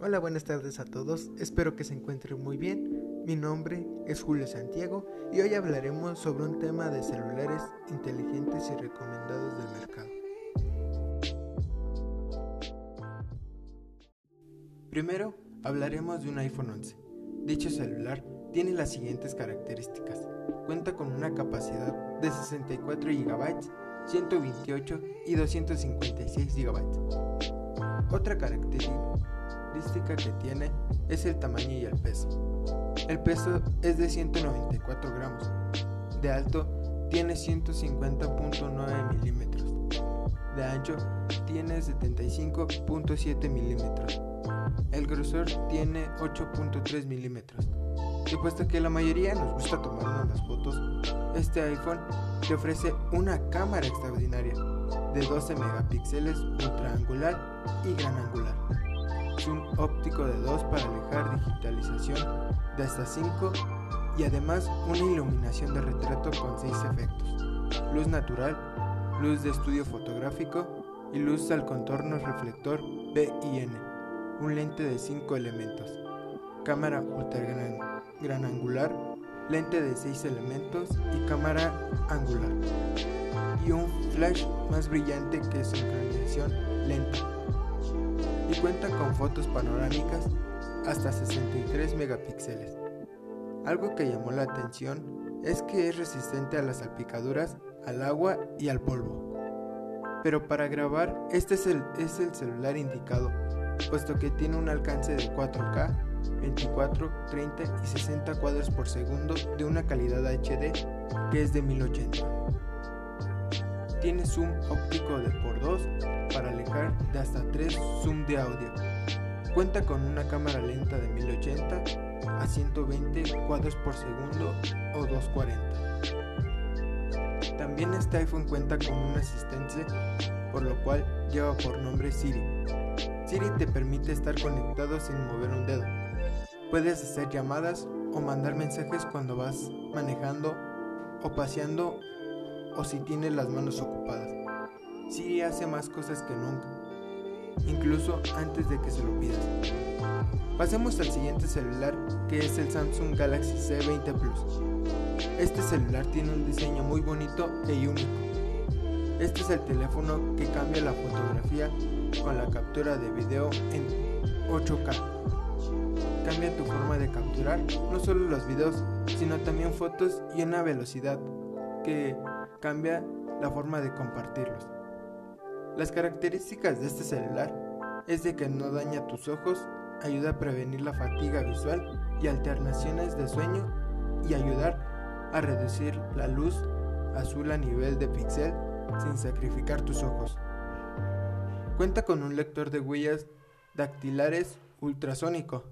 Hola, buenas tardes a todos, espero que se encuentren muy bien. Mi nombre es Julio Santiago y hoy hablaremos sobre un tema de celulares inteligentes y recomendados del mercado. Primero, hablaremos de un iPhone 11. Dicho celular tiene las siguientes características. Cuenta con una capacidad de 64 GB, 128 y 256 GB. Otra característica que tiene es el tamaño y el peso. El peso es de 194 gramos. De alto tiene 150.9 milímetros. De ancho tiene 75.7 milímetros el grosor tiene 8.3 milímetros. Y puesto que la mayoría nos gusta tomarnos las fotos, este iPhone te ofrece una cámara extraordinaria de 12 megapíxeles ultra angular y gran angular. Zoom óptico de 2 para alejar digitalización de hasta 5 y además una iluminación de retrato con 6 efectos. Luz natural, luz de estudio fotográfico y luz al contorno reflector BIN un lente de 5 elementos, cámara ultra gran, angular, lente de 6 elementos y cámara angular, y un flash más brillante que sincronización lenta. Cuenta con fotos panorámicas hasta 63 megapíxeles. Algo que llamó la atención es que es resistente a las salpicaduras, al agua y al polvo. Pero para grabar, este es el, es el celular indicado puesto que tiene un alcance de 4K, 24, 30 y 60 cuadros por segundo de una calidad HD que es de 1080. Tiene zoom óptico de por 2 para alejar de hasta 3 zoom de audio. Cuenta con una cámara lenta de 1080 a 120 cuadros por segundo o 240. También este iPhone cuenta con un asistente, por lo cual lleva por nombre Siri, Siri te permite estar conectado sin mover un dedo. Puedes hacer llamadas o mandar mensajes cuando vas manejando o paseando o si tienes las manos ocupadas. Siri hace más cosas que nunca, incluso antes de que se lo pidas. Pasemos al siguiente celular que es el Samsung Galaxy C20 Plus. Este celular tiene un diseño muy bonito e único. Este es el teléfono que cambia la fotografía con la captura de video en 8K. Cambia tu forma de capturar no solo los videos, sino también fotos y una velocidad que cambia la forma de compartirlos. Las características de este celular es de que no daña tus ojos, ayuda a prevenir la fatiga visual y alternaciones de sueño y ayudar a reducir la luz azul a nivel de píxel sin sacrificar tus ojos. Cuenta con un lector de huellas dactilares ultrasónico.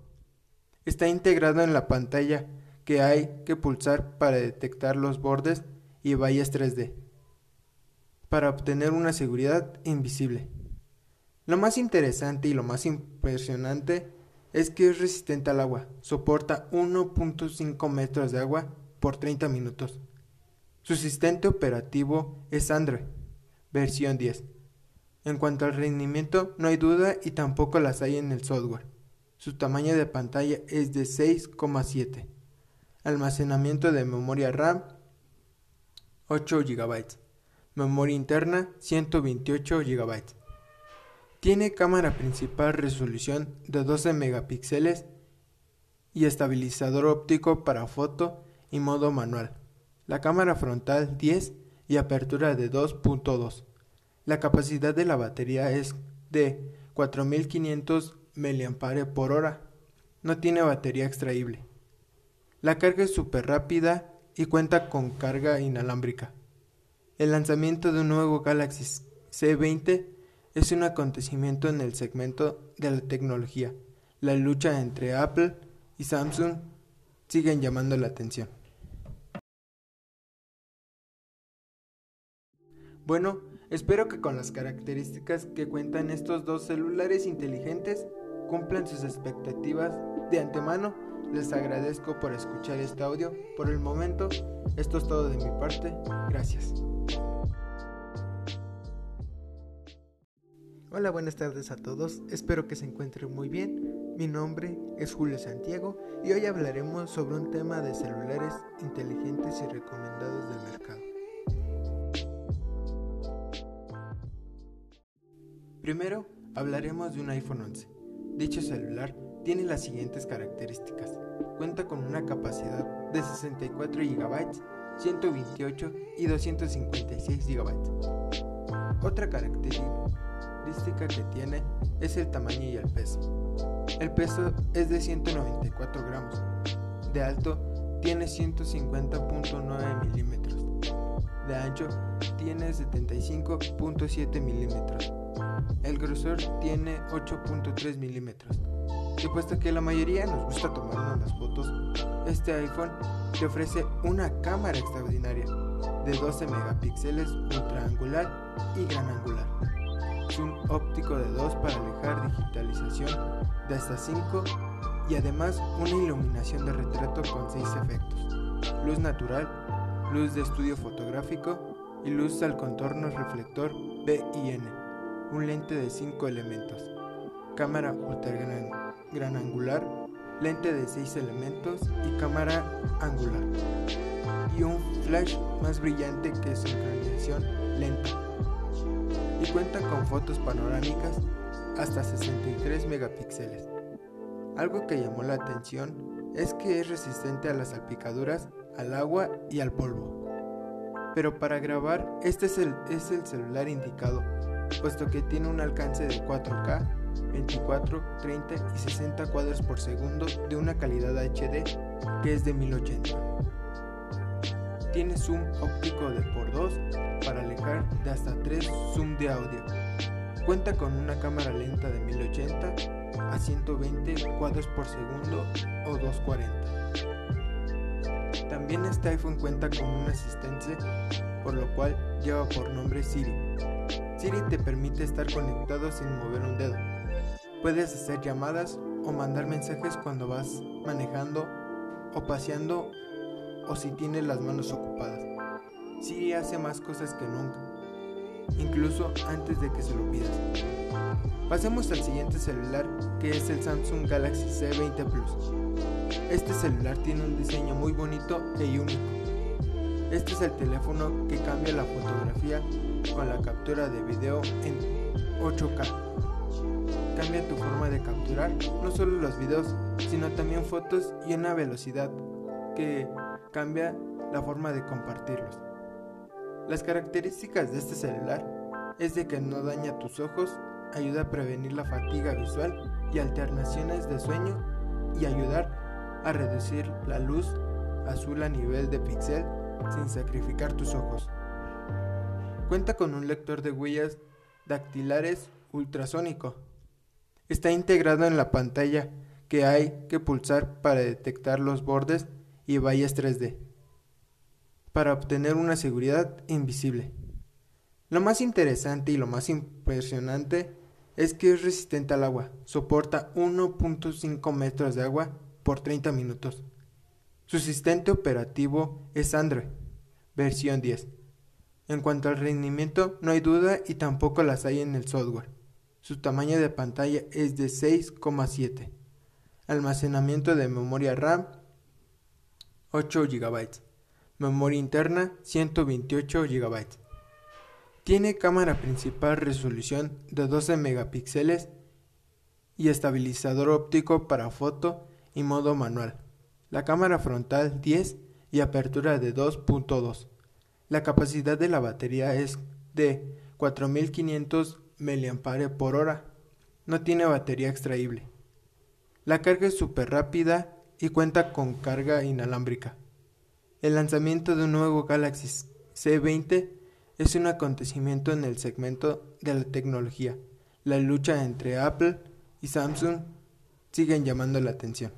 Está integrado en la pantalla que hay que pulsar para detectar los bordes y vallas 3D, para obtener una seguridad invisible. Lo más interesante y lo más impresionante es que es resistente al agua, soporta 1.5 metros de agua por 30 minutos. Su asistente operativo es Android, versión 10. En cuanto al rendimiento, no hay duda y tampoco las hay en el software. Su tamaño de pantalla es de 6,7. Almacenamiento de memoria RAM 8 GB. Memoria interna 128 GB. Tiene cámara principal resolución de 12 megapíxeles y estabilizador óptico para foto y modo manual. La cámara frontal 10 y apertura de 2.2. La capacidad de la batería es de 4500 mAh. No tiene batería extraíble. La carga es súper rápida y cuenta con carga inalámbrica. El lanzamiento de un nuevo Galaxy C20 es un acontecimiento en el segmento de la tecnología. La lucha entre Apple y Samsung siguen llamando la atención. Bueno, espero que con las características que cuentan estos dos celulares inteligentes cumplan sus expectativas de antemano. Les agradezco por escuchar este audio. Por el momento, esto es todo de mi parte. Gracias. Hola, buenas tardes a todos. Espero que se encuentren muy bien. Mi nombre es Julio Santiago y hoy hablaremos sobre un tema de celulares inteligentes y recomendados del mercado. Primero hablaremos de un iPhone 11. Dicho celular tiene las siguientes características. Cuenta con una capacidad de 64 GB, 128 y 256 GB. Otra característica que tiene es el tamaño y el peso. El peso es de 194 gramos. De alto tiene 150.9 milímetros. De ancho tiene 75.7 milímetros. El grosor tiene 8.3 milímetros. Y puesto que la mayoría nos gusta tomarnos las fotos, este iPhone te ofrece una cámara extraordinaria de 12 megapíxeles ultra angular y gran angular. Un óptico de 2 para alejar digitalización de hasta 5 y además una iluminación de retrato con 6 efectos. Luz natural, luz de estudio fotográfico y luz al contorno reflector B y N. Un lente de 5 elementos. Cámara ultra gran, angular, lente de 6 elementos y cámara angular. Y un flash más brillante que sincronización lenta. Y cuenta con fotos panorámicas hasta 63 megapíxeles. Algo que llamó la atención es que es resistente a las salpicaduras, al agua y al polvo. Pero para grabar este es el, es el celular indicado, puesto que tiene un alcance de 4K, 24, 30 y 60 cuadros por segundo de una calidad HD que es de 1080. Tiene zoom óptico de por 2 para alejar de hasta 3 zoom de audio Cuenta con una cámara lenta de 1080 a 120 cuadros por segundo o 240. También este iPhone cuenta con un asistente, por lo cual lleva por nombre Siri. Siri te permite estar conectado sin mover un dedo. Puedes hacer llamadas o mandar mensajes cuando vas manejando o paseando o si tienes las manos ocupadas. Siri hace más cosas que nunca incluso antes de que se lo pidas. Pasemos al siguiente celular, que es el Samsung Galaxy C20 Plus. Este celular tiene un diseño muy bonito e único. Este es el teléfono que cambia la fotografía con la captura de video en 8K. Cambia tu forma de capturar no solo los videos, sino también fotos y una velocidad que cambia la forma de compartirlos. Las características de este celular es de que no daña tus ojos, ayuda a prevenir la fatiga visual y alternaciones de sueño y ayudar a reducir la luz azul a nivel de píxel sin sacrificar tus ojos. Cuenta con un lector de huellas dactilares ultrasónico. Está integrado en la pantalla que hay que pulsar para detectar los bordes y vallas 3D para obtener una seguridad invisible. Lo más interesante y lo más impresionante es que es resistente al agua, soporta 1.5 metros de agua por 30 minutos. Su asistente operativo es Android, versión 10. En cuanto al rendimiento, no hay duda y tampoco las hay en el software. Su tamaño de pantalla es de 6,7. Almacenamiento de memoria RAM 8 GB memoria interna 128 GB. Tiene cámara principal resolución de 12 megapíxeles y estabilizador óptico para foto y modo manual. La cámara frontal 10 y apertura de 2.2. La capacidad de la batería es de 4500 mAh. No tiene batería extraíble. La carga es súper rápida y cuenta con carga inalámbrica. El lanzamiento de un nuevo Galaxy C20 es un acontecimiento en el segmento de la tecnología. La lucha entre Apple y Samsung siguen llamando la atención.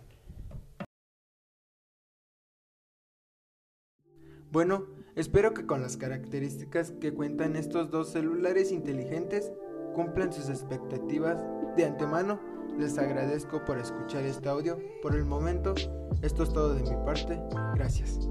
Bueno, espero que con las características que cuentan estos dos celulares inteligentes cumplan sus expectativas de antemano. Les agradezco por escuchar este audio. Por el momento, esto es todo de mi parte. Gracias.